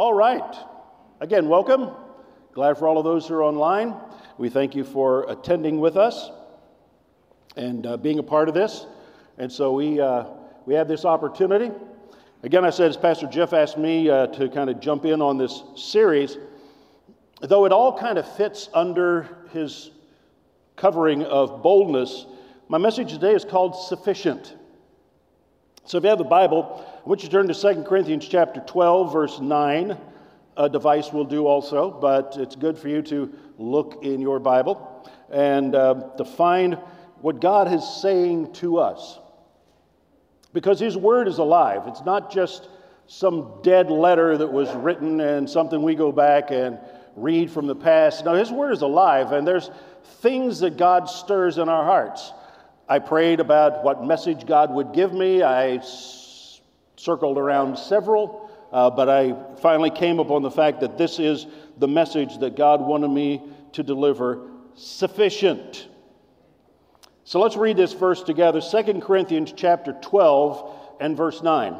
All right. Again, welcome. Glad for all of those who are online. We thank you for attending with us and uh, being a part of this. And so we, uh, we have this opportunity. Again, I said, as Pastor Jeff asked me uh, to kind of jump in on this series, though it all kind of fits under his covering of boldness, my message today is called Sufficient. So if you have the Bible, want you turn to 2 Corinthians chapter 12, verse 9. A device will do also, but it's good for you to look in your Bible and uh, to find what God is saying to us. Because His Word is alive. It's not just some dead letter that was written and something we go back and read from the past. No, His Word is alive, and there's things that God stirs in our hearts. I prayed about what message God would give me. I circled around several, uh, but I finally came upon the fact that this is the message that God wanted me to deliver sufficient. So let's read this verse together 2 Corinthians chapter 12 and verse 9.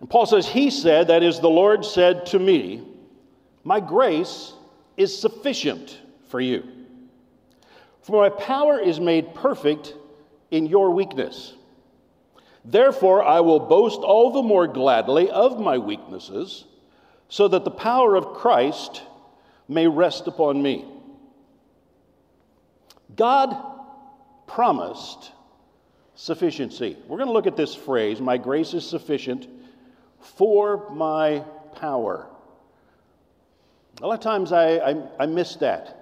And Paul says, He said, that is, the Lord said to me, My grace is sufficient for you. For my power is made perfect in your weakness. Therefore, I will boast all the more gladly of my weaknesses, so that the power of Christ may rest upon me. God promised sufficiency. We're going to look at this phrase my grace is sufficient for my power. A lot of times I, I, I miss that.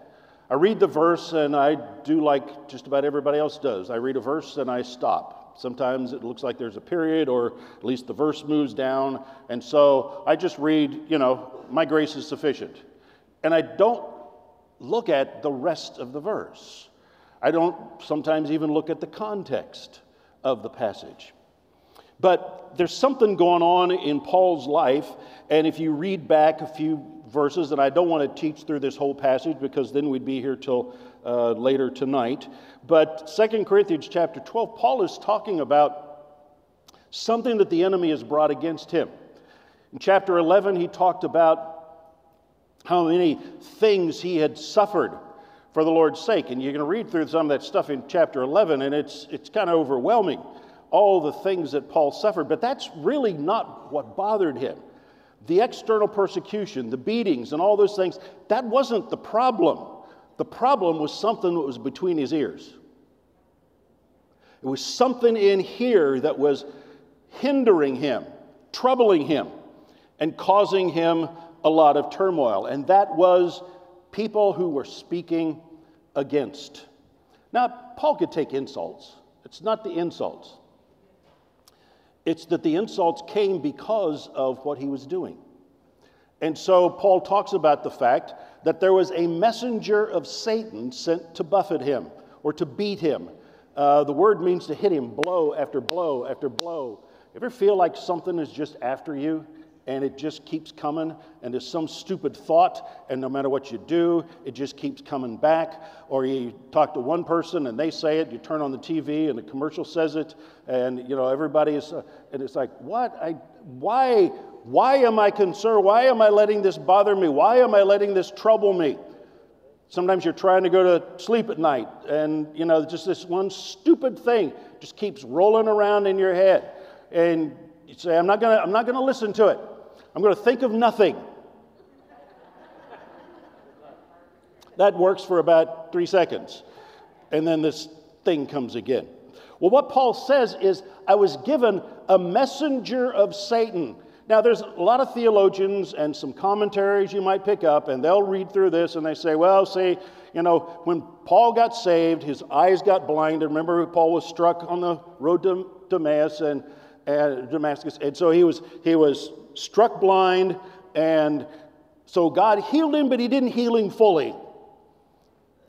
I read the verse and I do like just about everybody else does. I read a verse and I stop. Sometimes it looks like there's a period or at least the verse moves down. And so I just read, you know, my grace is sufficient. And I don't look at the rest of the verse. I don't sometimes even look at the context of the passage. But there's something going on in Paul's life, and if you read back a few verses, and I don't want to teach through this whole passage because then we'd be here till uh, later tonight. But Second Corinthians chapter 12, Paul is talking about something that the enemy has brought against him. In chapter 11, he talked about how many things he had suffered for the Lord's sake. And you're going to read through some of that stuff in chapter 11, and it's, it's kind of overwhelming, all the things that Paul suffered. But that's really not what bothered him. The external persecution, the beatings, and all those things, that wasn't the problem. The problem was something that was between his ears. It was something in here that was hindering him, troubling him, and causing him a lot of turmoil. And that was people who were speaking against. Now, Paul could take insults, it's not the insults. It's that the insults came because of what he was doing. And so Paul talks about the fact that there was a messenger of Satan sent to buffet him or to beat him. Uh, the word means to hit him blow after blow after blow. Ever feel like something is just after you and it just keeps coming, and there's some stupid thought, and no matter what you do, it just keeps coming back. Or you talk to one person and they say it, you turn on the TV and the commercial says it, and you know everybody is, uh, and it's like, what? I, why? Why am I concerned? Why am I letting this bother me? Why am I letting this trouble me? Sometimes you're trying to go to sleep at night, and you know, just this one stupid thing just keeps rolling around in your head, and you say, "I'm not gonna, I'm not gonna listen to it." I'm to think of nothing. That works for about three seconds. And then this thing comes again. Well, what Paul says is, I was given a messenger of Satan. Now, there's a lot of theologians and some commentaries you might pick up, and they'll read through this and they say, well, see, you know, when Paul got saved, his eyes got blinded. Remember, Paul was struck on the road to Damascus, and, and Damascus, and so he was he was struck blind, and so God healed him, but he didn't heal him fully.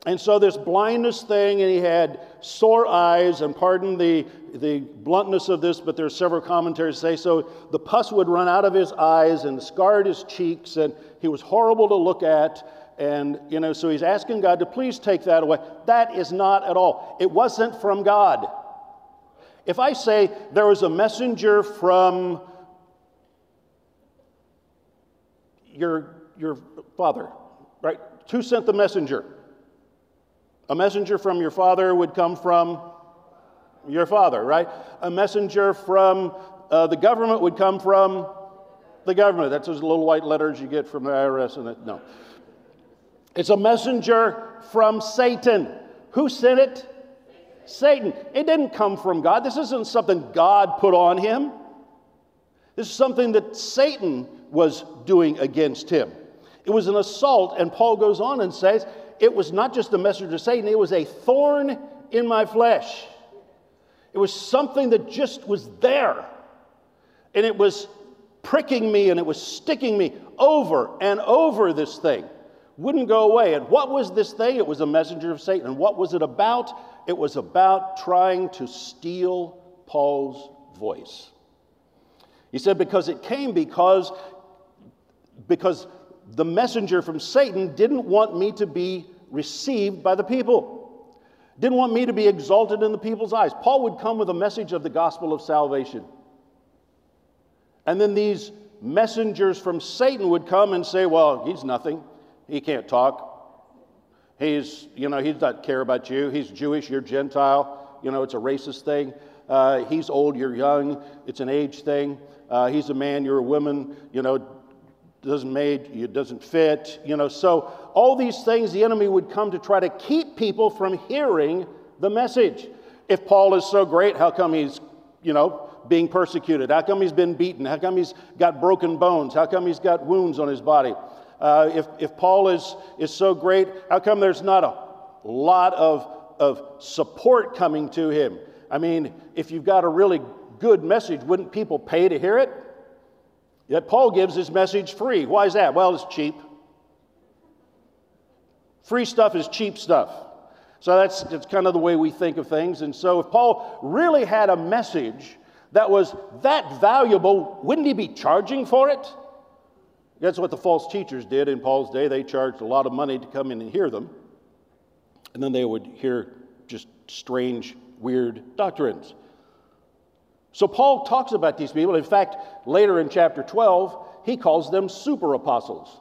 And so this blindness thing, and he had sore eyes, and pardon the, the bluntness of this, but there's several commentaries say so. The pus would run out of his eyes and scarred his cheeks, and he was horrible to look at. And, you know, so he's asking God to please take that away. That is not at all. It wasn't from God. If I say there was a messenger from your, your father, right? Who sent the messenger? A messenger from your father would come from your father, right? A messenger from uh, the government would come from the government. That's those little white letters you get from the IRS. And it, no. It's a messenger from Satan. Who sent it? Satan. It didn't come from God. This isn't something God put on him. This is something that Satan was doing against him. It was an assault, and Paul goes on and says, it was not just a message of Satan, it was a thorn in my flesh. It was something that just was there. And it was pricking me and it was sticking me over and over this thing. Wouldn't go away. And what was this thing? It was a messenger of Satan. And what was it about? It was about trying to steal Paul's voice. He said, because it came because, because the messenger from Satan didn't want me to be received by the people, didn't want me to be exalted in the people's eyes. Paul would come with a message of the gospel of salvation. And then these messengers from Satan would come and say, Well, he's nothing. He can't talk. He's, you know, he doesn't care about you. He's Jewish, you're Gentile. You know, it's a racist thing. Uh, he's old, you're young. It's an age thing. Uh, he's a man, you're a woman. You know, doesn't made, it doesn't fit. You know, so all these things the enemy would come to try to keep people from hearing the message. If Paul is so great, how come he's, you know, being persecuted? How come he's been beaten? How come he's got broken bones? How come he's got wounds on his body? Uh, if, if Paul is, is so great, how come there's not a lot of, of support coming to him? I mean, if you've got a really good message, wouldn't people pay to hear it? Yet Paul gives his message free. Why is that? Well, it's cheap. Free stuff is cheap stuff. So that's, that's kind of the way we think of things. And so if Paul really had a message that was that valuable, wouldn't he be charging for it? That's what the false teachers did in Paul's day. They charged a lot of money to come in and hear them. And then they would hear just strange, weird doctrines. So Paul talks about these people. In fact, later in chapter 12, he calls them super apostles.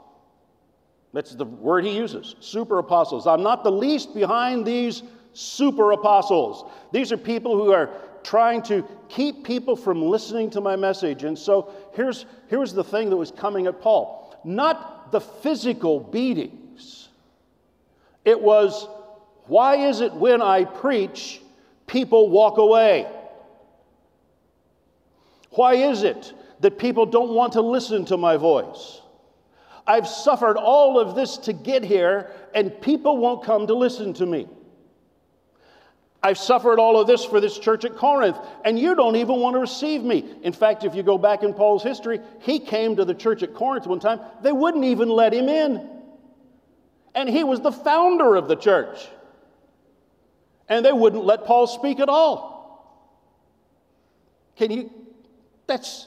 That's the word he uses super apostles. I'm not the least behind these super apostles. These are people who are trying to keep people from listening to my message. And so here's, here's the thing that was coming at Paul not the physical beatings, it was why is it when I preach, people walk away? Why is it that people don't want to listen to my voice? I've suffered all of this to get here, and people won't come to listen to me. I've suffered all of this for this church at Corinth, and you don't even want to receive me. In fact, if you go back in Paul's history, he came to the church at Corinth one time, they wouldn't even let him in. And he was the founder of the church. And they wouldn't let Paul speak at all. Can you? That's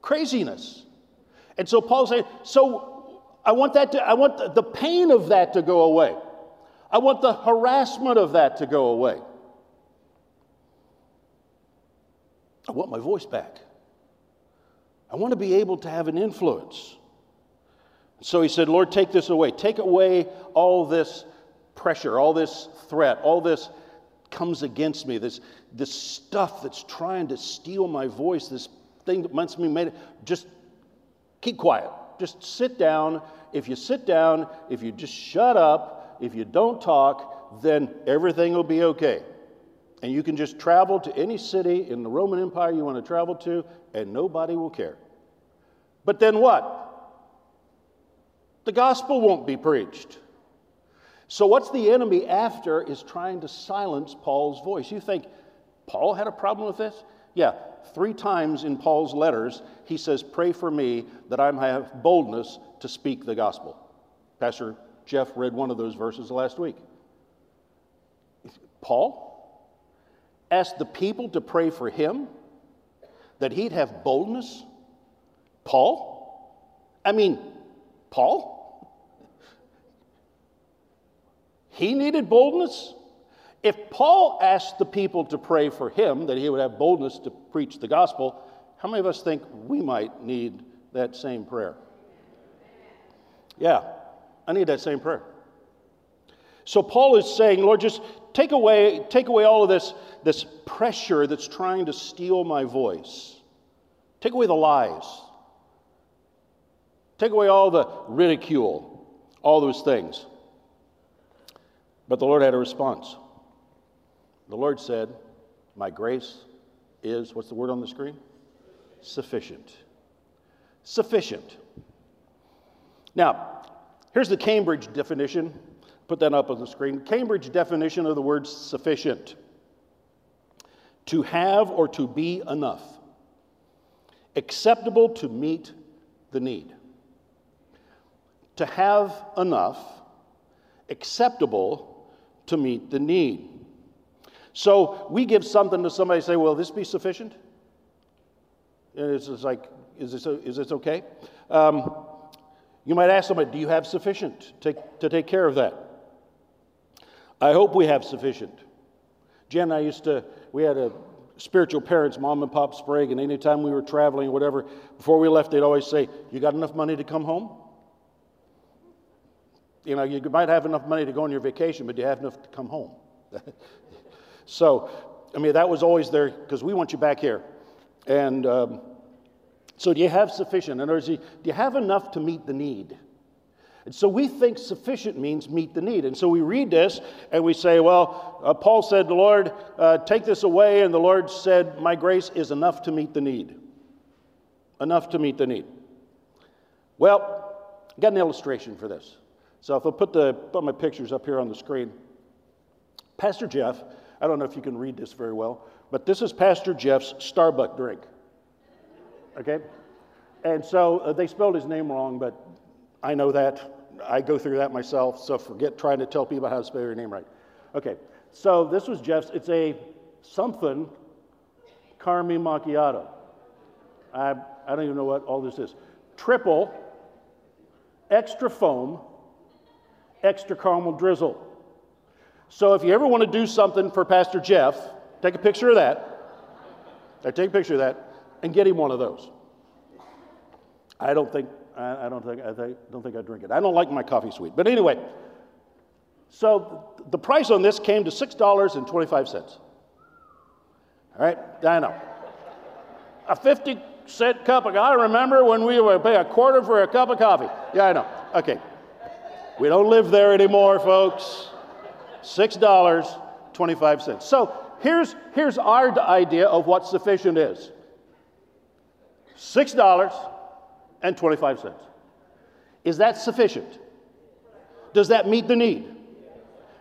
craziness. And so Paul's saying, so I want that to, I want the pain of that to go away. I want the harassment of that to go away. I want my voice back. I want to be able to have an influence. So he said, Lord, take this away. Take away all this pressure, all this threat, all this comes against me, this, this stuff that's trying to steal my voice, this thing that wants me made. Just keep quiet. Just sit down. If you sit down, if you just shut up, if you don't talk, then everything will be okay. And you can just travel to any city in the Roman Empire you want to travel to, and nobody will care. But then what? The gospel won't be preached. So, what's the enemy after is trying to silence Paul's voice. You think Paul had a problem with this? Yeah, three times in Paul's letters, he says, Pray for me that I may have boldness to speak the gospel. Pastor Jeff read one of those verses last week. Paul asked the people to pray for him that he'd have boldness. Paul? I mean, Paul? He needed boldness. If Paul asked the people to pray for him that he would have boldness to preach the gospel, how many of us think we might need that same prayer? Yeah, I need that same prayer. So Paul is saying, Lord, just take away, take away all of this, this pressure that's trying to steal my voice. Take away the lies. Take away all the ridicule, all those things. But the Lord had a response. The Lord said, My grace is, what's the word on the screen? Sufficient. Sufficient. Now, here's the Cambridge definition. Put that up on the screen. Cambridge definition of the word sufficient to have or to be enough, acceptable to meet the need. To have enough, acceptable to meet the need. So we give something to somebody, say, Will this be sufficient? And it's like, Is this, is this okay? Um, you might ask somebody, Do you have sufficient to, to take care of that? I hope we have sufficient. Jen and I used to, we had a spiritual parents, mom and pop Sprague, and anytime we were traveling or whatever, before we left, they'd always say, You got enough money to come home? You know, you might have enough money to go on your vacation, but do you have enough to come home? so, I mean, that was always there because we want you back here. And um, so, do you have sufficient? Words, do you have enough to meet the need? And so we think sufficient means meet the need. And so we read this and we say, well, uh, Paul said, the Lord, uh, take this away. And the Lord said, my grace is enough to meet the need. Enough to meet the need. Well, I got an illustration for this. So if I put, the, put my pictures up here on the screen, Pastor Jeff, I don't know if you can read this very well, but this is Pastor Jeff's Starbucks drink. Okay? And so uh, they spelled his name wrong, but I know that. I go through that myself, so forget trying to tell people how to spell your name right. Okay, so this was Jeff's. It's a something Caramel Macchiato. I, I don't even know what all this is. Triple, extra foam, extra caramel drizzle. So if you ever want to do something for Pastor Jeff, take a picture of that. Or take a picture of that and get him one of those. I don't think I, I don't think I think, don't think I drink it. I don't like my coffee sweet. But anyway, so the price on this came to six dollars and twenty-five cents. All right, I know. A fifty cent cup of I remember when we would pay a quarter for a cup of coffee. Yeah, I know. Okay. We don't live there anymore, folks. Six dollars, twenty-five cents. So here's here's our idea of what sufficient is. Six dollars and 25 cents. Is that sufficient? Does that meet the need?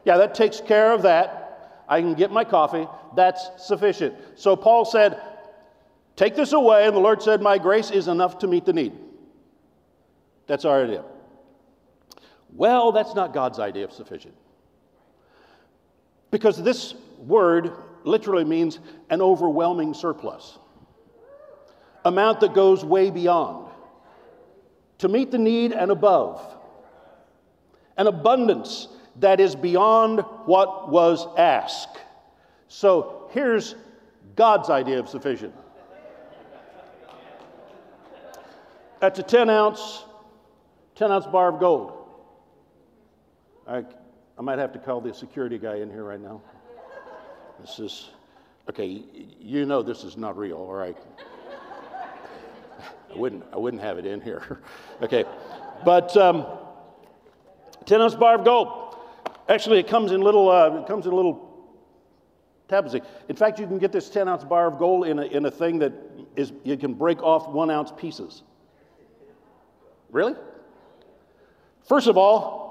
Yeah, that takes care of that. I can get my coffee. That's sufficient. So Paul said, Take this away. And the Lord said, My grace is enough to meet the need. That's our idea. Well, that's not God's idea of sufficient. Because this word literally means an overwhelming surplus, amount that goes way beyond to meet the need and above, an abundance that is beyond what was asked. So here's God's idea of sufficient. That's a 10 ounce, 10 ounce bar of gold. I might have to call the security guy in here right now. This is, okay, you know this is not real, all right? I wouldn't, I wouldn't have it in here. okay. But um, 10 ounce bar of gold. Actually, it comes in little, uh, it comes in a little tablets. In fact, you can get this 10 ounce bar of gold in a, in a thing that is, you can break off one ounce pieces. Really? First of all,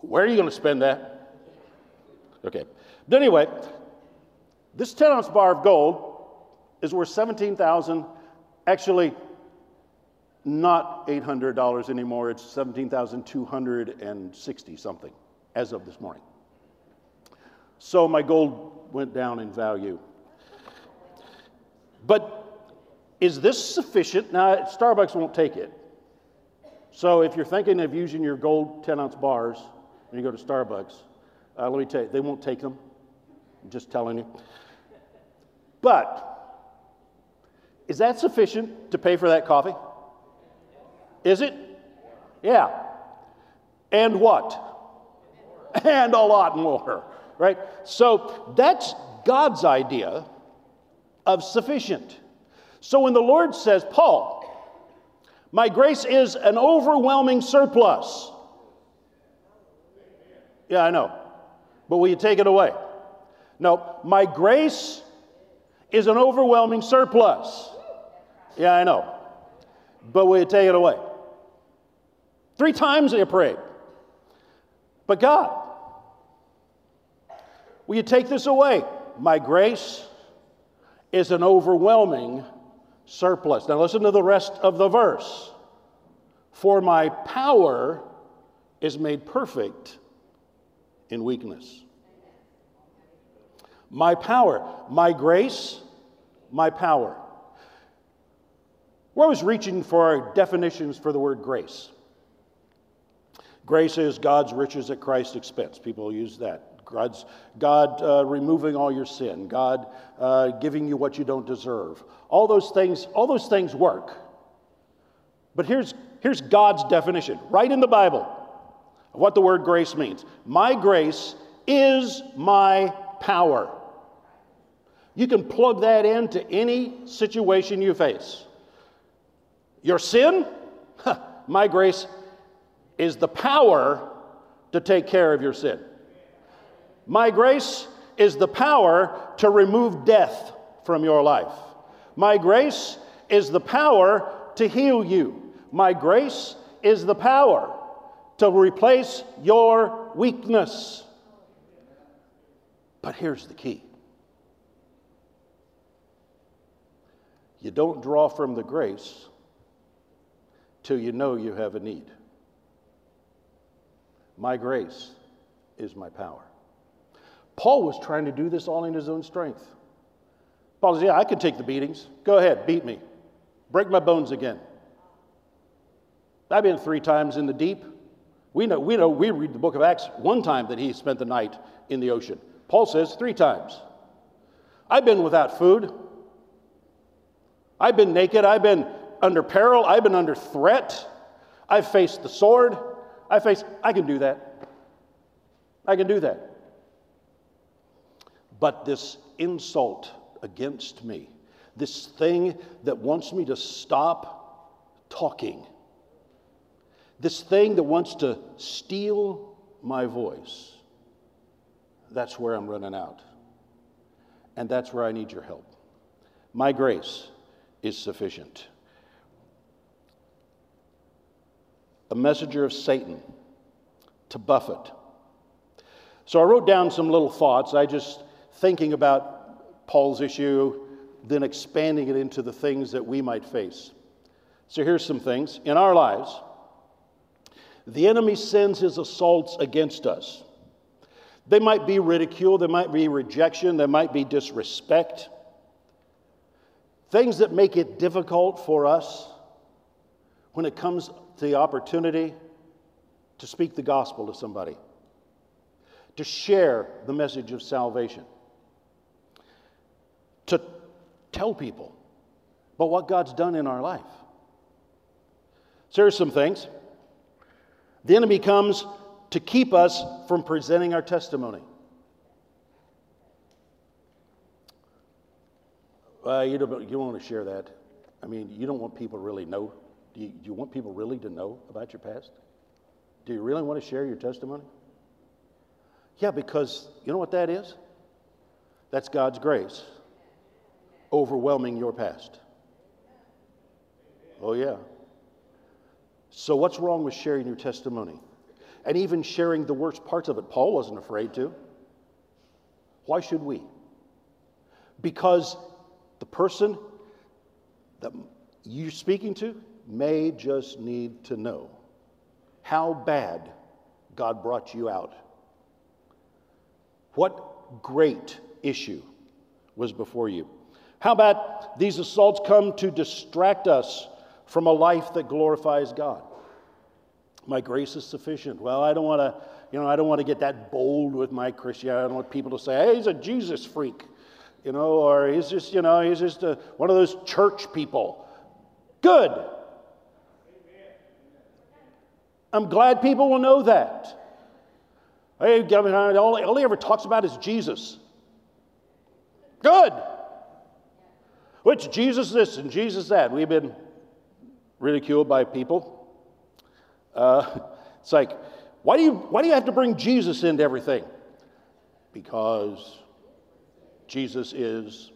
where are you going to spend that? Okay. But anyway, this 10 ounce bar of gold is worth 17,000, actually not $800 anymore, it's 17,260 something as of this morning. So my gold went down in value. But is this sufficient? Now, Starbucks won't take it. So if you're thinking of using your gold 10 ounce bars you go to Starbucks, uh, let me tell you, they won't take them. I'm just telling you. But is that sufficient to pay for that coffee? Is it? Yeah. and what? And a lot more, right? So that's God's idea of sufficient. So when the Lord says, Paul, my grace is an overwhelming surplus. Yeah, I know. But will you take it away? No, my grace is an overwhelming surplus. Yeah, I know. But will you take it away? Three times they prayed. But God, will you take this away? My grace is an overwhelming surplus. Now, listen to the rest of the verse. For my power is made perfect in weakness. My power, my grace, my power. We're always reaching for definitions for the word grace. Grace is God's riches at Christ's expense. People use that. God's, God uh, removing all your sin, God uh, giving you what you don't deserve. All those things, all those things work. But here's, here's God's definition, right in the Bible, what the word grace means. My grace is my power. You can plug that into any situation you face. Your sin, my grace is the power to take care of your sin. My grace is the power to remove death from your life. My grace is the power to heal you. My grace is the power to replace your weakness. But here's the key you don't draw from the grace till you know you have a need. My grace is my power. Paul was trying to do this all in his own strength. Paul says, Yeah, I can take the beatings. Go ahead, beat me. Break my bones again. I've been three times in the deep. We know, we know, we read the book of Acts one time that he spent the night in the ocean. Paul says three times. I've been without food. I've been naked. I've been under peril. I've been under threat. I've faced the sword. I face, I can do that. I can do that. But this insult against me, this thing that wants me to stop talking, this thing that wants to steal my voice, that's where I'm running out. And that's where I need your help. My grace is sufficient. A messenger of Satan to buffet. So I wrote down some little thoughts. I just thinking about Paul's issue, then expanding it into the things that we might face. So here's some things. In our lives, the enemy sends his assaults against us. They might be ridicule, there might be rejection, there might be disrespect. Things that make it difficult for us when it comes to the opportunity to speak the gospel to somebody, to share the message of salvation to tell people about what God's done in our life. So here's some things. The enemy comes to keep us from presenting our testimony. Uh, you, don't, you don't want to share that. I mean, you don't want people to really know. Do you, do you want people really to know about your past? Do you really want to share your testimony? Yeah, because you know what that is? That's God's grace overwhelming your past. Oh, yeah. So, what's wrong with sharing your testimony? And even sharing the worst parts of it? Paul wasn't afraid to. Why should we? Because the person that you're speaking to may just need to know how bad God brought you out. What great issue was before you. How about these assaults come to distract us from a life that glorifies God? My grace is sufficient. Well, I don't want to, you know, I don't want to get that bold with my Christianity. I don't want people to say, hey, he's a Jesus freak, you know, or he's just, you know, he's just a, one of those church people. Good. I'm glad people will know that. Hey, all, all he ever talks about is Jesus. Good. Which Jesus this and Jesus that. We've been ridiculed by people. Uh, it's like, why do, you, why do you have to bring Jesus into everything? Because Jesus is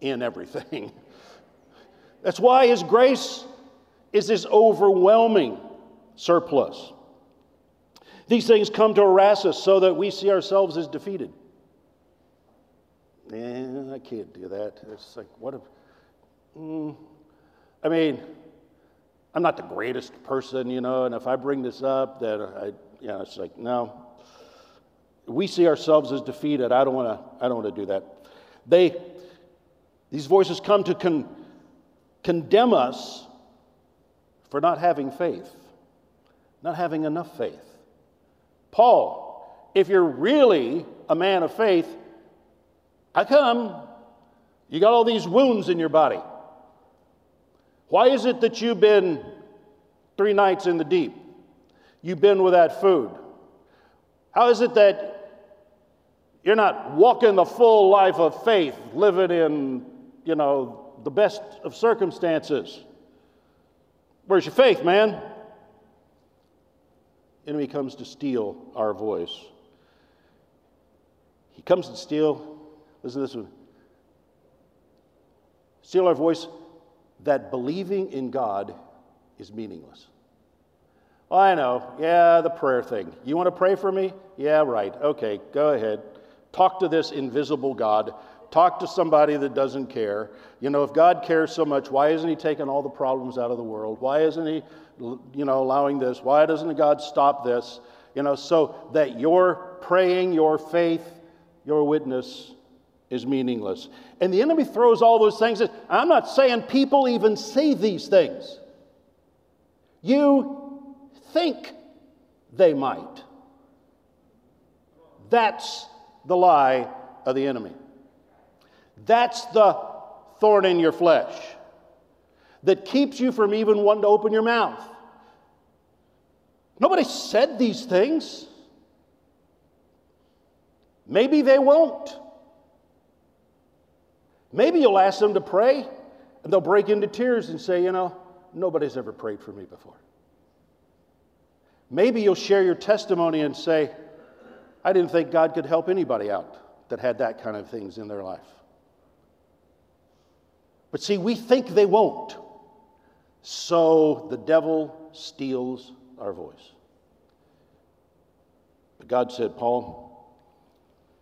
in everything. That's why His grace is this overwhelming surplus. These things come to harass us so that we see ourselves as defeated. Eh, I can't do that. It's like, what if. Mm, I mean, I'm not the greatest person, you know, and if I bring this up, that I, you know, it's like, no. We see ourselves as defeated. I don't want to. I don't want to do that. They, these voices come to con, condemn us for not having faith, not having enough faith. Paul, if you're really a man of faith, how come you got all these wounds in your body? Why is it that you've been three nights in the deep? You've been without food. How is it that you're not walking the full life of faith, living in, you know, the best of circumstances? Where's your faith, man? Enemy comes to steal our voice. He comes to steal, listen to this one. Steal our voice that believing in God is meaningless. Oh, I know. Yeah, the prayer thing. You want to pray for me? Yeah, right. Okay, go ahead. Talk to this invisible God. Talk to somebody that doesn't care. You know, if God cares so much, why isn't He taking all the problems out of the world? Why isn't He, you know, allowing this? Why doesn't God stop this? You know, so that your praying, your faith, your witness is meaningless. And the enemy throws all those things. I'm not saying people even say these things. You think they might. That's the lie of the enemy. That's the thorn in your flesh that keeps you from even wanting to open your mouth. Nobody said these things. Maybe they won't. Maybe you'll ask them to pray and they'll break into tears and say, You know, nobody's ever prayed for me before. Maybe you'll share your testimony and say, I didn't think God could help anybody out that had that kind of things in their life. But see, we think they won't. So the devil steals our voice. But God said, Paul,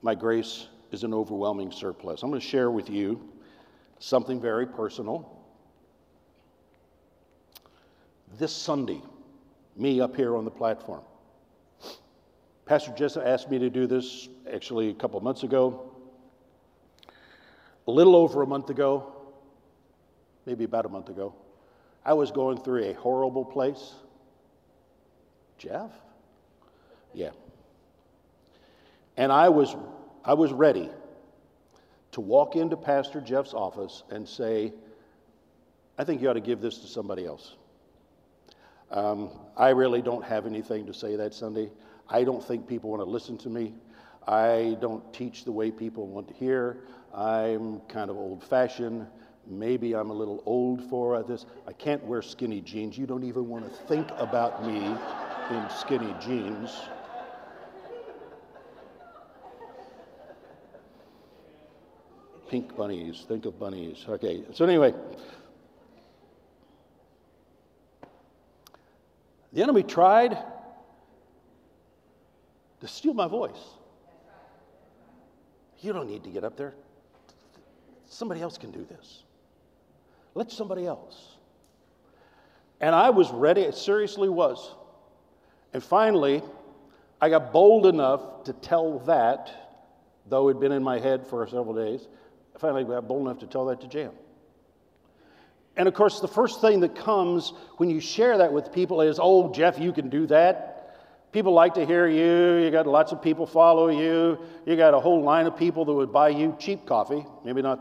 my grace is an overwhelming surplus. I'm going to share with you something very personal. This Sunday, me up here on the platform. Pastor Jeff asked me to do this actually a couple months ago. A little over a month ago, maybe about a month ago, I was going through a horrible place. Jeff? Yeah. And I was I was ready to walk into Pastor Jeff's office and say, I think you ought to give this to somebody else. Um, I really don't have anything to say that Sunday. I don't think people want to listen to me. I don't teach the way people want to hear. I'm kind of old fashioned. Maybe I'm a little old for this. I can't wear skinny jeans. You don't even want to think about me in skinny jeans. Pink bunnies. Think of bunnies. Okay, so anyway, the enemy tried to steal my voice. You don't need to get up there. Somebody else can do this. Let somebody else. And I was ready, it seriously was. And finally, I got bold enough to tell that, though it had been in my head for several days, finally got bold enough to tell that to Jan. And of course, the first thing that comes when you share that with people is, oh, Geof, you can do that. People like to hear you. You got lots of people follow you. You got a whole line of people that would buy you cheap coffee. Maybe not,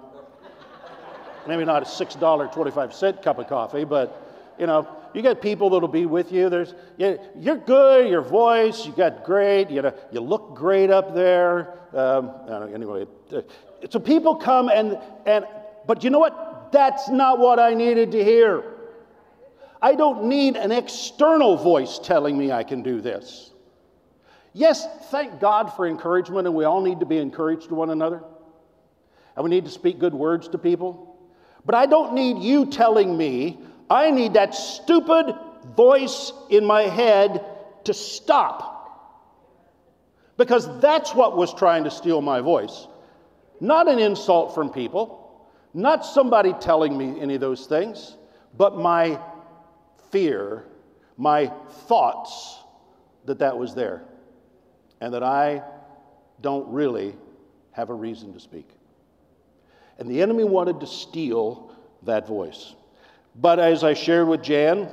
maybe not a $6.25 cup of coffee, but, you know, you got people that'll be with you. There's, you're good, your voice, you got great, you know, you look great up there. Um, anyway, uh, so people come and, and, but you know what? That's not what I needed to hear. I don't need an external voice telling me I can do this. Yes, thank God for encouragement, and we all need to be encouraged to one another. And we need to speak good words to people. But I don't need you telling me, I need that stupid voice in my head to stop. Because that's what was trying to steal my voice. Not an insult from people, not somebody telling me any of those things, but my fear, my thoughts that that was there and that I don't really have a reason to speak. And the enemy wanted to steal that voice. But as I shared with Jan,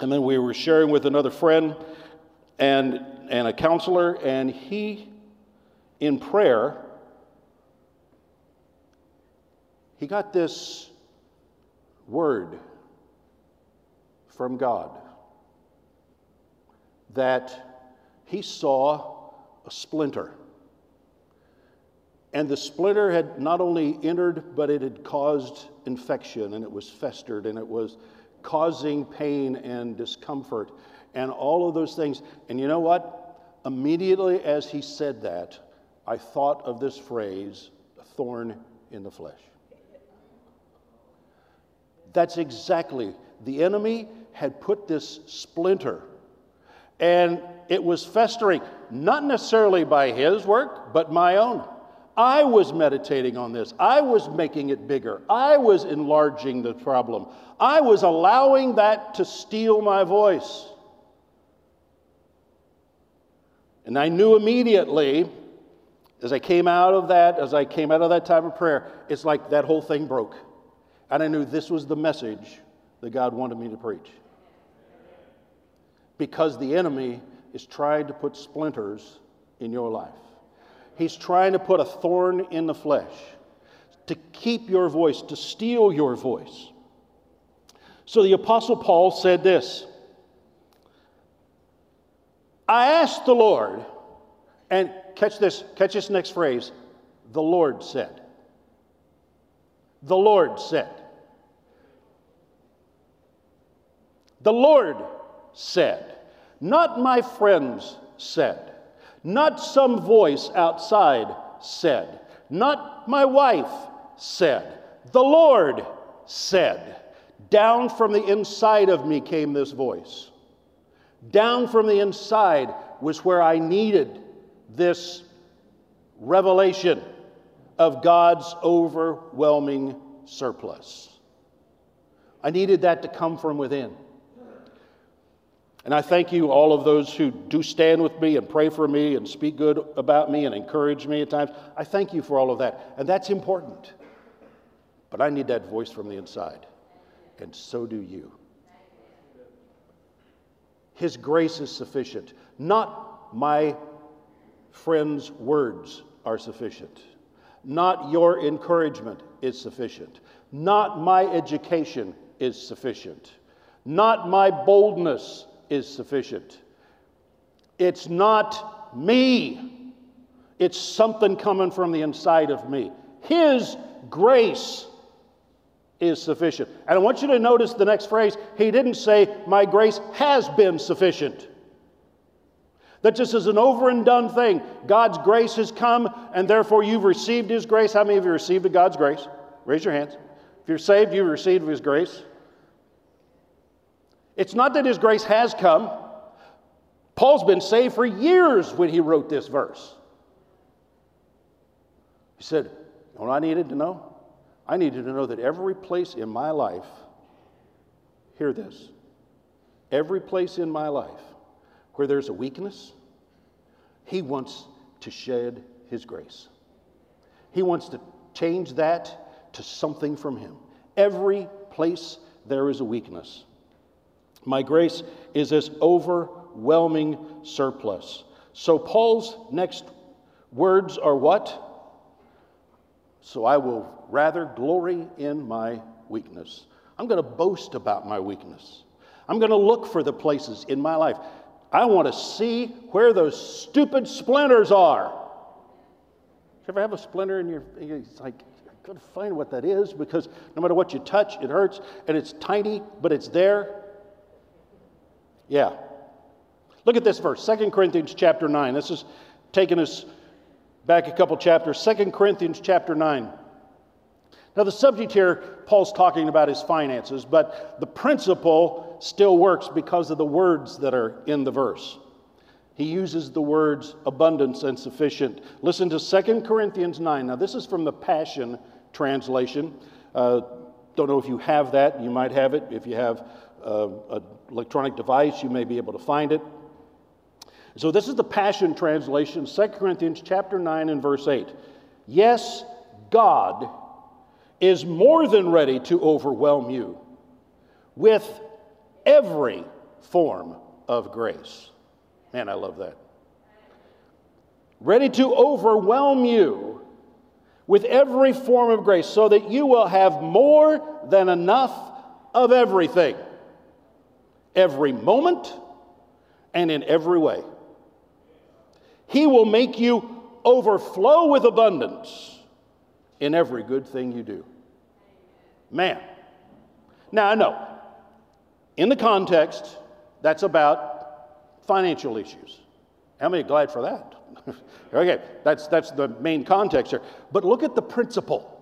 and then we were sharing with another friend and, and a counselor, and he, in prayer, he got this word from God that he saw a splinter. And the splinter had not only entered, but it had caused infection and it was festered and it was causing pain and discomfort and all of those things. And you know what? Immediately as he said that, I thought of this phrase, a thorn in the flesh. That's exactly the enemy had put this splinter and it was festering, not necessarily by his work, but my own. I was meditating on this. I was making it bigger. I was enlarging the problem. I was allowing that to steal my voice. And I knew immediately as I came out of that, as I came out of that time of prayer, it's like that whole thing broke. And I knew this was the message that God wanted me to preach because the enemy is trying to put splinters in your life. He's trying to put a thorn in the flesh to keep your voice, to steal your voice. So the Apostle Paul said this I asked the Lord, and catch this, catch this next phrase the Lord said. The Lord said. The Lord said, not my friends said, not some voice outside said, not my wife said, the Lord said. Down from the inside of me came this voice. Down from the inside was where I needed this revelation of God's overwhelming surplus. I needed that to come from within. And I thank you, all of those who do stand with me and pray for me and speak good about me and encourage me at times. I thank you for all of that. And that's important. But I need that voice from the inside. And so do you. His grace is sufficient. Not my friend's words are sufficient. Not your encouragement is sufficient. Not my education is sufficient. Not my boldness is sufficient. It's not me, it's something coming from the inside of me. His grace is sufficient. And I want you to notice the next phrase. He didn't say, My grace has been sufficient. That just is an over and done thing. God's grace has come, and therefore you've received His grace. How many of you received God's grace? Raise your hands. If you're saved, you've received His grace. It's not that his grace has come. Paul's been saved for years when he wrote this verse. He said, what I needed to know? I needed to know that every place in my life, hear this, every place in my life where there's a weakness, he wants to shed his grace. He wants to change that to something from him. Every place there is a weakness. My grace is this overwhelming surplus. So, Paul's next words are what? So, I will rather glory in my weakness. I'm going to boast about my weakness. I'm going to look for the places in my life. I want to see where those stupid splinters are. You ever have a splinter in your? It's like I've got to find what that is because no matter what you touch, it hurts, and it's tiny, but it's there. Yeah. Look at this verse, 2 Corinthians chapter 9. This is taking us back a couple chapters. 2 Corinthians chapter 9. Now, the subject here, Paul's talking about his finances, but the principle still works because of the words that are in the verse. He uses the words abundance and sufficient. Listen to 2 Corinthians 9. Now, this is from the Passion Translation. Uh, don't know if you have that. You might have it. If you have uh, an electronic device, you may be able to find it. So, this is the Passion Translation, 2 Corinthians chapter 9 and verse 8. Yes, God is more than ready to overwhelm you with every form of grace. Man, I love that. Ready to overwhelm you with every form of grace so that you will have more than enough of everything, every moment, and in every way. He will make you overflow with abundance in every good thing you do. Man. Now, I know, in the context, that's about financial issues. How many glad for that? okay, that's, that's the main context here. But look at the principle.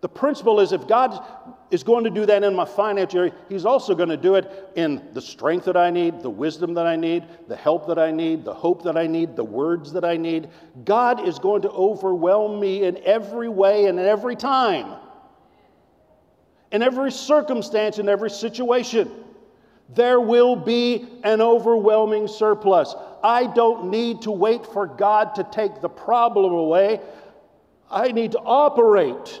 The principle is if God is going to do that in my financial area, He's also going to do it in the strength that I need, the wisdom that I need, the help that I need, the hope that I need, the words that I need. God is going to overwhelm me in every way and every time, in every circumstance, in every situation. There will be an overwhelming surplus. I don't need to wait for God to take the problem away. I need to operate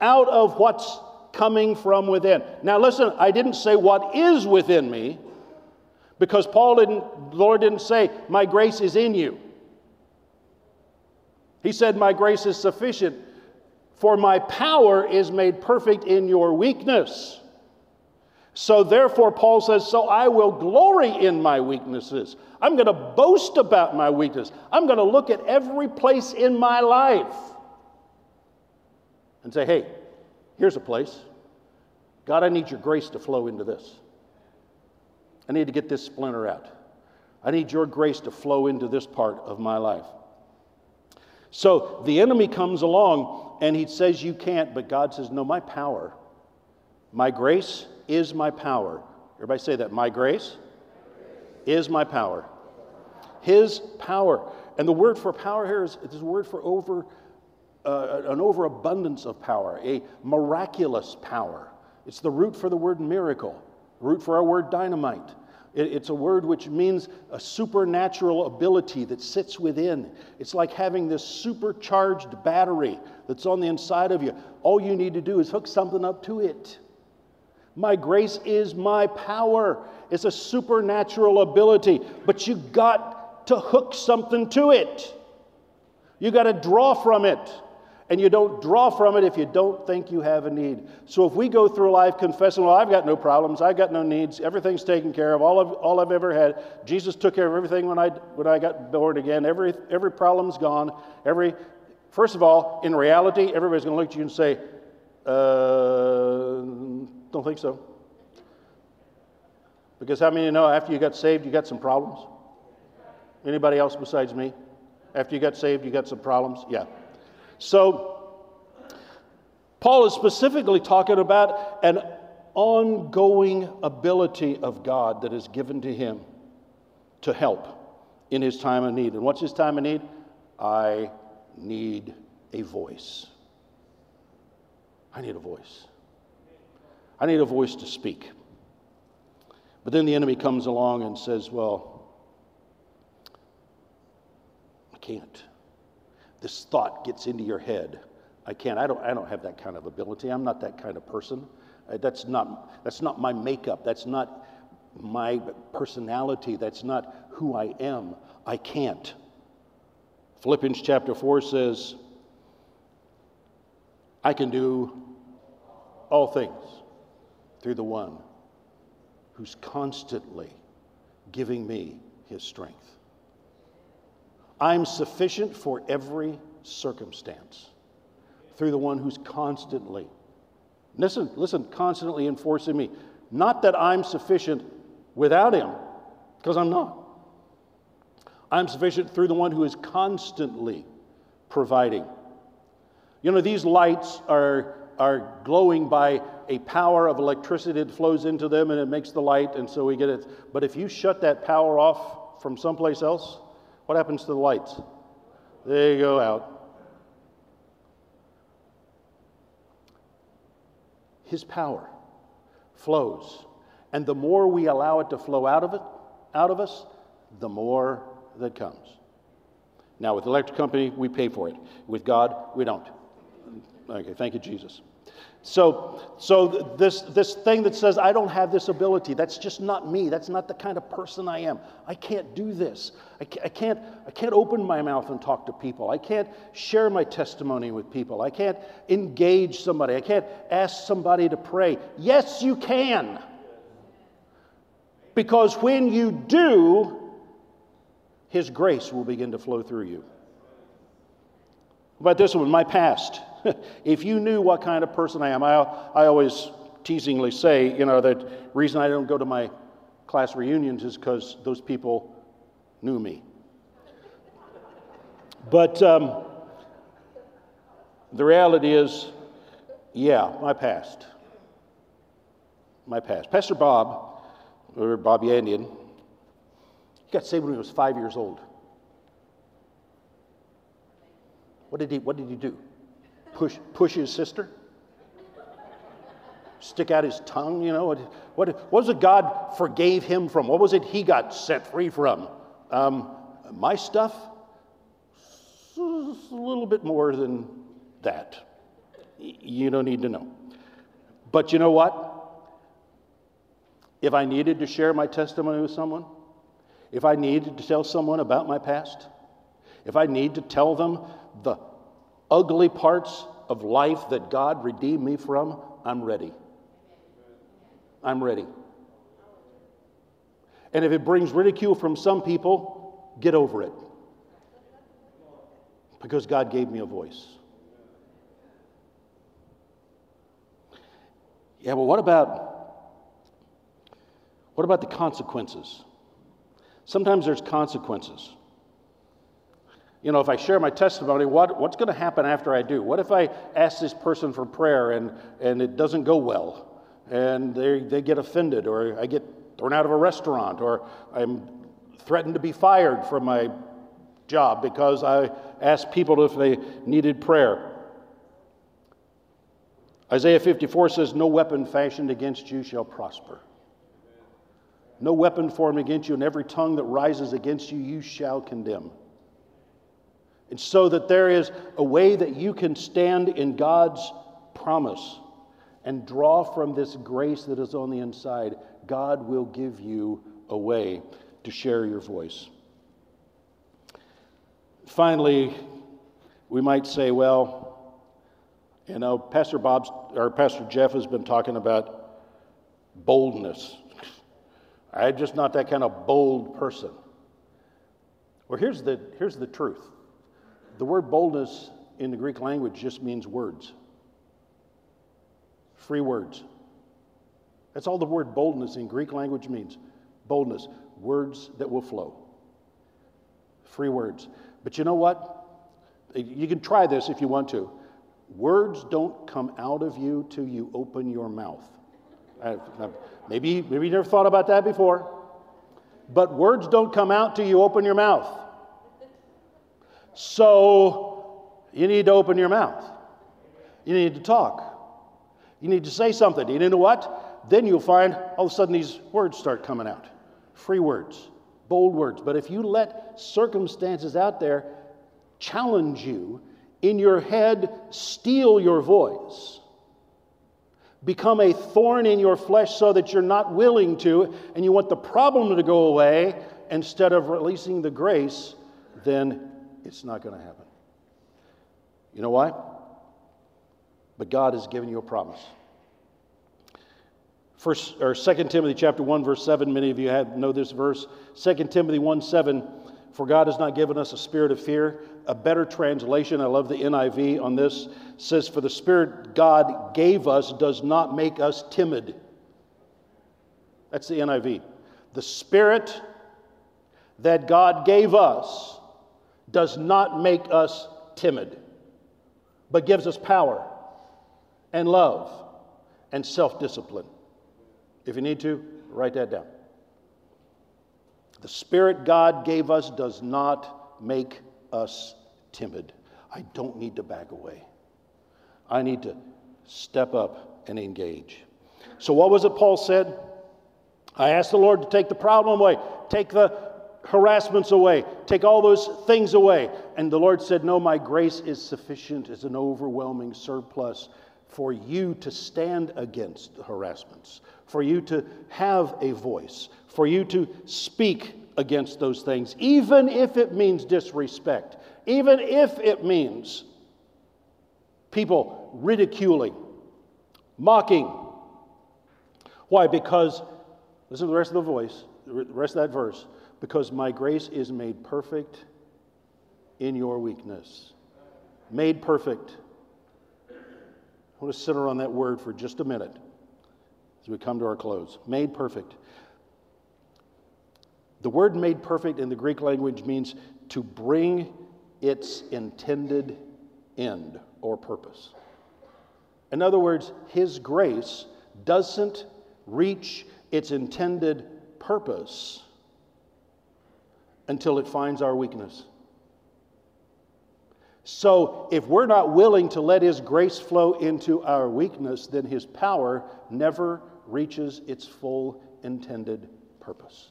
out of what's coming from within. Now, listen, I didn't say what is within me because Paul didn't, the Lord didn't say, My grace is in you. He said, My grace is sufficient, for my power is made perfect in your weakness. So, therefore, Paul says, So I will glory in my weaknesses. I'm going to boast about my weakness. I'm going to look at every place in my life and say, hey, here's a place. God, I need your grace to flow into this. I need to get this splinter out. I need your grace to flow into this part of my life. So the enemy comes along and he says, You can't, but God says, No, my power, my grace is my power. Everybody say that. My grace is my power. His power. And the word for power here is, is a word for over uh, an overabundance of power, a miraculous power. It's the root for the word miracle, root for our word dynamite. It, it's a word which means a supernatural ability that sits within. It's like having this supercharged battery that's on the inside of you. All you need to do is hook something up to it. My grace is my power. It's a supernatural ability, but you got to hook something to it. You got to draw from it and you don't draw from it if you don't think you have a need. So if we go through life confessing, well, I've got no problems, I've got no needs, everything's taken care of, all, of, all I've ever had, Jesus took care of everything when I, when I got born again, every, every problem's gone, every, first of all, in reality, everybody's going to look at you and say, uh, don't think so. Because how many you know after you got saved, you got some problems? Anybody else besides me? After you got saved, you got some problems? Yeah. So, Paul is specifically talking about an ongoing ability of God that is given to him to help in his time of need. And what's his time of need? I need a voice. I need a voice. I need a voice to speak. But then the enemy comes along and says, Well, I can't this thought gets into your head. I can't, I don't, I don't have that kind of ability. I'm not that kind of person. Uh, that's, not, that's not my makeup. That's not my personality. That's not who I am. I can't. Philippians chapter 4 says, I can do all things through the one who's constantly giving me his strength. I'm sufficient for every circumstance through the one who's constantly, listen, listen, constantly enforcing me. Not that I'm sufficient without him, because I'm not. I'm sufficient through the one who is constantly providing. You know, these lights are, are glowing by a power of electricity that flows into them and it makes the light, and so we get it. But if you shut that power off from someplace else, what happens to the lights? They go out. His power flows. And the more we allow it to flow out of it, out of us, the more that comes. Now, with the electric company, we pay for it. With God, we don't. Okay, thank you, Jesus. So, so this, this thing that says, I don't have this ability, that's just not me. That's not the kind of person I am. I can't do this. I can't, I can't, I can't open my mouth and talk to people. I can't share my testimony with people. I can't engage somebody. I can't ask somebody to pray. Yes, you can. Because when you do, His grace will begin to flow through you. How about this one? My past. if you knew what kind of person I am, I, I always teasingly say, you know, that reason I don't go to my class reunions is because those people knew me. But um, the reality is, yeah, my past. My past. Pastor Bob, or Bob Yandian, he got saved when he was five years old. What did he, what did he do? Push, push his sister? Stick out his tongue, you know? What, what, was it God forgave him from? What was it he got set free from? Um, my stuff? A little bit more than that. You don't need to know. But you know what? If I needed to share my testimony with someone, if I needed to tell someone about my past, if I need to tell them the ugly parts of life that God redeemed me from, I'm ready. I'm ready. And if it brings ridicule from some people, get over it. Because God gave me a voice. Yeah, well, what about what about the consequences? Sometimes there's consequences you know, if I share my testimony, what, what's going to happen after I do? What if I ask this person for prayer and, and it doesn't go well and they, they get offended or I get thrown out of a restaurant or I'm threatened to be fired from my job because I asked people if they needed prayer? Isaiah 54 says, No weapon fashioned against you shall prosper. No weapon formed against you, and every tongue that rises against you, you shall condemn. And so that there is a way that you can stand in God's promise and draw from this grace that is on the inside. God will give you a way to share your voice. Finally, we might say, well, you know, Pastor Bob's or Pastor Geof has been talking about boldness. I'm just not that kind of bold person. Well, here's the, here's the truth the word boldness in the Greek language just means words, free words. That's all the word boldness in Greek language means boldness, words that will flow. Free words. But you know what? You can try this if you want to. Words don't come out of you till you open your mouth. Maybe, maybe you never thought about that before. But words don't come out till you open your mouth. So you need to open your mouth. You need to talk. You need to say something. You know what? Then you'll find all of a sudden these words start coming out free words, bold words. But if you let circumstances out there challenge you, in your head, steal your voice, become a thorn in your flesh so that you're not willing to, and you want the problem to go away instead of releasing the grace, then it's not going to happen. You know why? But God has given you a promise. First or Second Timothy chapter 1 verse 7 many of you have know this verse Second Timothy 1 7 for God has not given us a spirit of fear a better translation I love the NIV on this says for the spirit God gave us does not make us timid that's the NIV the spirit that God gave us does not make us timid but gives us power and love and self-discipline if you need to, write that down. The Spirit God gave us does not make us timid. I don't need to back away. I need to step up and engage. So, what was it Paul said? I asked the Lord to take the problem away, take the harassments away, take all those things away. And the Lord said, No, my grace is sufficient as an overwhelming surplus for you to stand against the harassments, for you to have a voice, for you to speak against those things, even if it means disrespect, even if it means people ridiculing, mocking. Why? Because, listen to the rest of the voice, the rest of that verse, because my grace is made perfect in your weakness. Made perfect. I want to center on that word for just a minute as we come to our close. Made perfect. The word made perfect in the Greek language means to bring its intended end or purpose. In other words, His grace doesn't reach its intended purpose until it finds our weakness. So, if we're not willing to let His grace flow into our weakness, then His power never reaches its full intended purpose.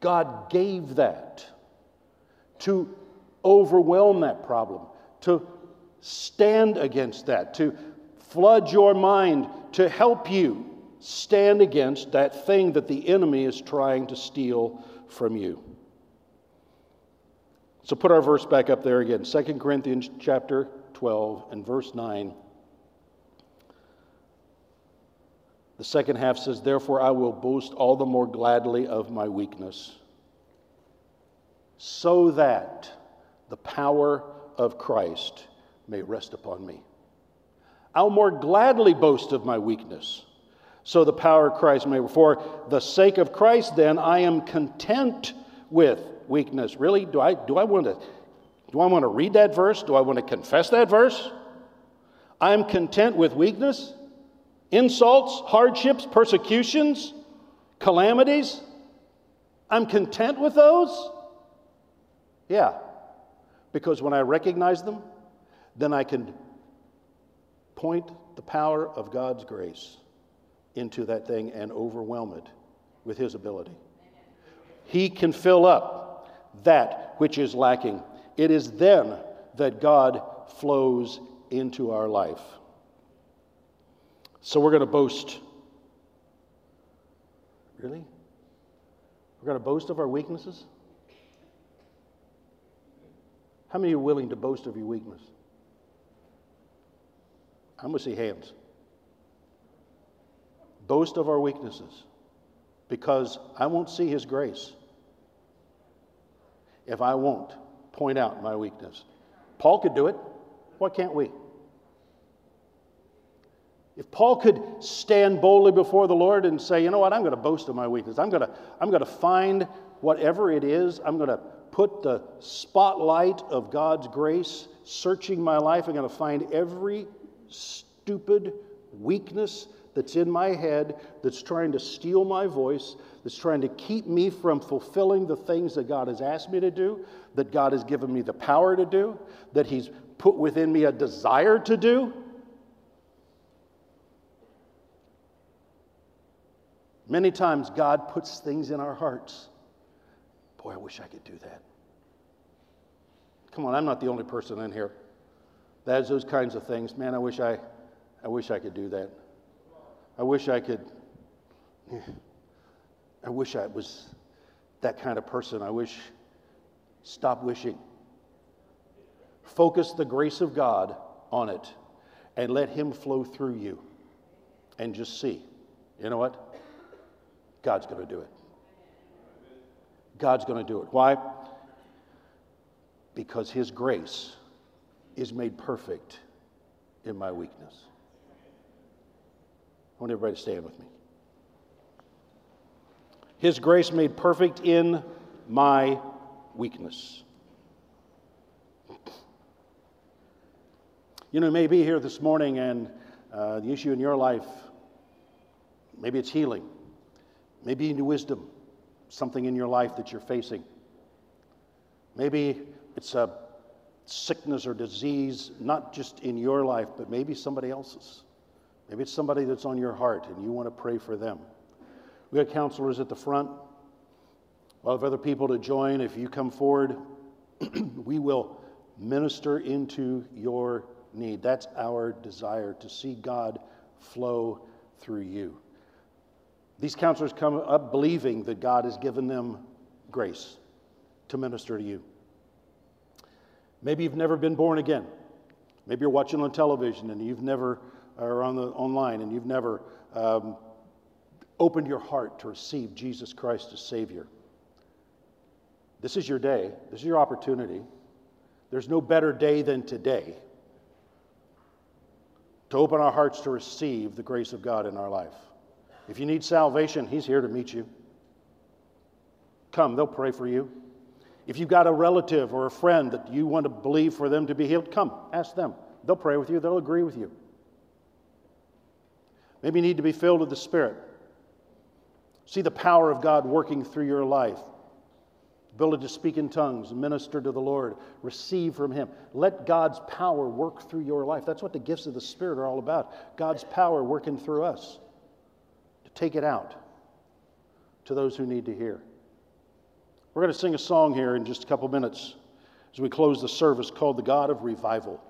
God gave that to overwhelm that problem, to stand against that, to flood your mind, to help you stand against that thing that the enemy is trying to steal from you. So put our verse back up there again. 2 Corinthians chapter 12 and verse 9. The second half says, Therefore I will boast all the more gladly of my weakness, so that the power of Christ may rest upon me. I'll more gladly boast of my weakness, so the power of Christ may. For the sake of Christ, then, I am content with weakness. Really? Do I, do I want to do I want to read that verse? Do I want to confess that verse? I'm content with weakness, insults, hardships, persecutions, calamities. I'm content with those? Yeah. Because when I recognize them, then I can point the power of God's grace into that thing and overwhelm it with His ability. He can fill up that which is lacking. It is then that God flows into our life. So we're going to boast. Really? We're going to boast of our weaknesses? How many are willing to boast of your weakness? I'm going to see hands. Boast of our weaknesses because I won't see His grace if I won't point out my weakness. Paul could do it. Why can't we? If Paul could stand boldly before the Lord and say, you know what, I'm going to boast of my weakness. I'm going to, I'm going to find whatever it is, I'm going to put the spotlight of God's grace searching my life. I'm going to find every stupid weakness that's in my head that's trying to steal my voice, that's trying to keep me from fulfilling the things that God has asked me to do, that God has given me the power to do, that He's put within me a desire to do. Many times, God puts things in our hearts. Boy, I wish I could do that. Come on, I'm not the only person in here That is those kinds of things. Man, I wish I, I wish I could do that. I wish I could. I wish I was that kind of person. I wish. Stop wishing. Focus the grace of God on it and let Him flow through you. and just see. You know what? God's going to do it. God's going to do it. Why? Because His grace is made perfect in my weakness. I want everybody to stand with me. His grace made perfect in my weakness. You know, you may be here this morning and uh, the issue in your life, maybe it's healing, maybe need wisdom, something in your life that you're facing. Maybe it's a sickness or disease, not just in your life, but maybe somebody else's. Maybe it's somebody that's on your heart and you want to pray for them. We got counselors at the front. We'll have other people to join. If you come forward, we will minister into your need. That's our desire to see God flow through you. These counselors come up believing that God has given them grace to minister to you. Maybe you've never been born again. Maybe you're watching on television and you've never, or on the online, and you've never um, opened your heart to receive Jesus Christ as Savior. This is your day. This is your opportunity. There's no better day than today to open our hearts to receive the grace of God in our life. If you need salvation, He's here to meet you. Come, they'll pray for you. If you've got a relative or a friend that you want to believe for them to be healed, come, ask them. They'll pray with you, they'll agree with you. Maybe you need to be filled with the Spirit. See the power of God working through your life. Ability to speak in tongues, minister to the Lord, receive from Him. Let God's power work through your life. That's what the gifts of the Spirit are all about. God's power working through us to take it out to those who need to hear. We're going to sing a song here in just a couple minutes as we close the service called The God of Revival.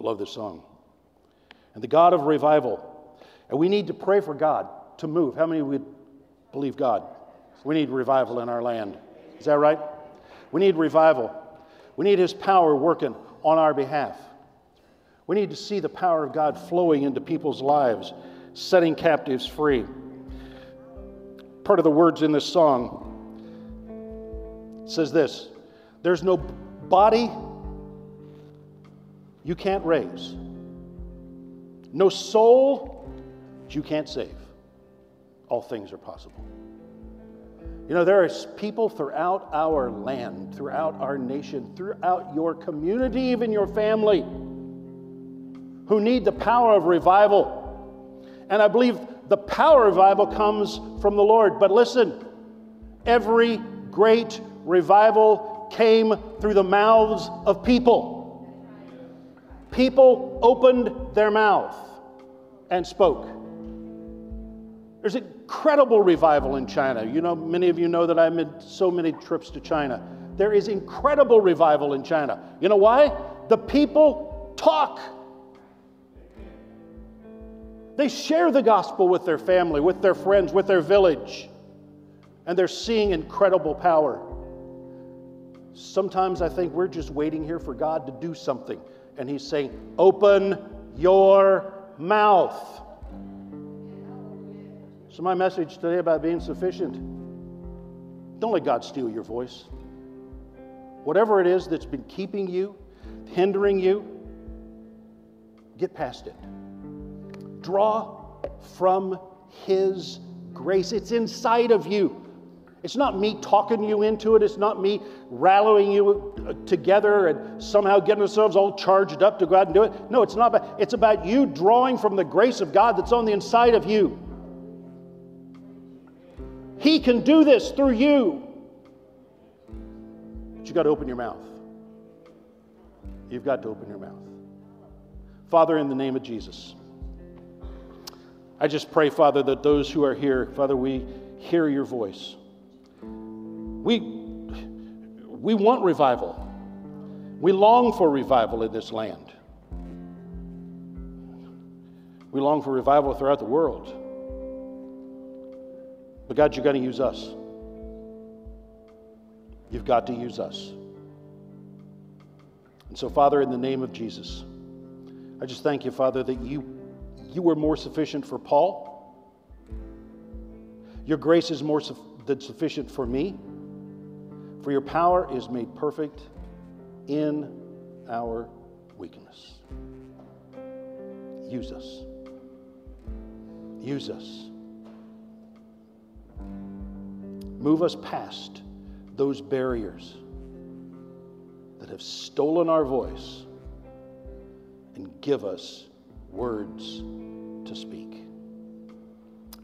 I love this song. And the God of revival. And we need to pray for God to move. How many would believe God? We need revival in our land. Is that right? We need revival. We need His power working on our behalf. We need to see the power of God flowing into people's lives, setting captives free. Part of the words in this song says this There's no body you can't raise, no soul that you can't save all things are possible. You know, there are people throughout our land, throughout our nation, throughout your community, even your family, who need the power of revival. And I believe the power of revival comes from the Lord. But listen, every great revival came through the mouths of people. People opened their mouth and spoke. There's incredible revival in China. You know, many of you know that I made so many trips to China. There is incredible revival in China. You know why? The people talk. They share the gospel with their family, with their friends, with their village, and they're seeing incredible power. Sometimes I think we're just waiting here for God to do something, and He's saying, Open your mouth. So, my message today about being sufficient don't let God steal your voice. Whatever it is that's been keeping you, hindering you, get past it. Draw from His grace, it's inside of you. It's not me talking you into it. It's not me rallying you together and somehow getting ourselves all charged up to go out and do it. No, it's not about, it's about you drawing from the grace of God that's on the inside of you. He can do this through you. But you got to open your mouth. You've got to open your mouth. Father, in the name of Jesus, I just pray, Father, that those who are here, Father, we hear your voice. We, we want revival. We long for revival in this land. We long for revival throughout the world. But God, you're going to use us. You've got to use us. And so, Father, in the name of Jesus, I just thank you, Father, that you you were more sufficient for Paul. Your grace is more than sufficient for me. For your power is made perfect in our weakness. Use us. Use us. Move us past those barriers that have stolen our voice and give us words to speak.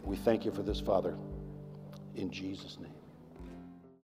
We thank you for this, Father, in Jesus' name.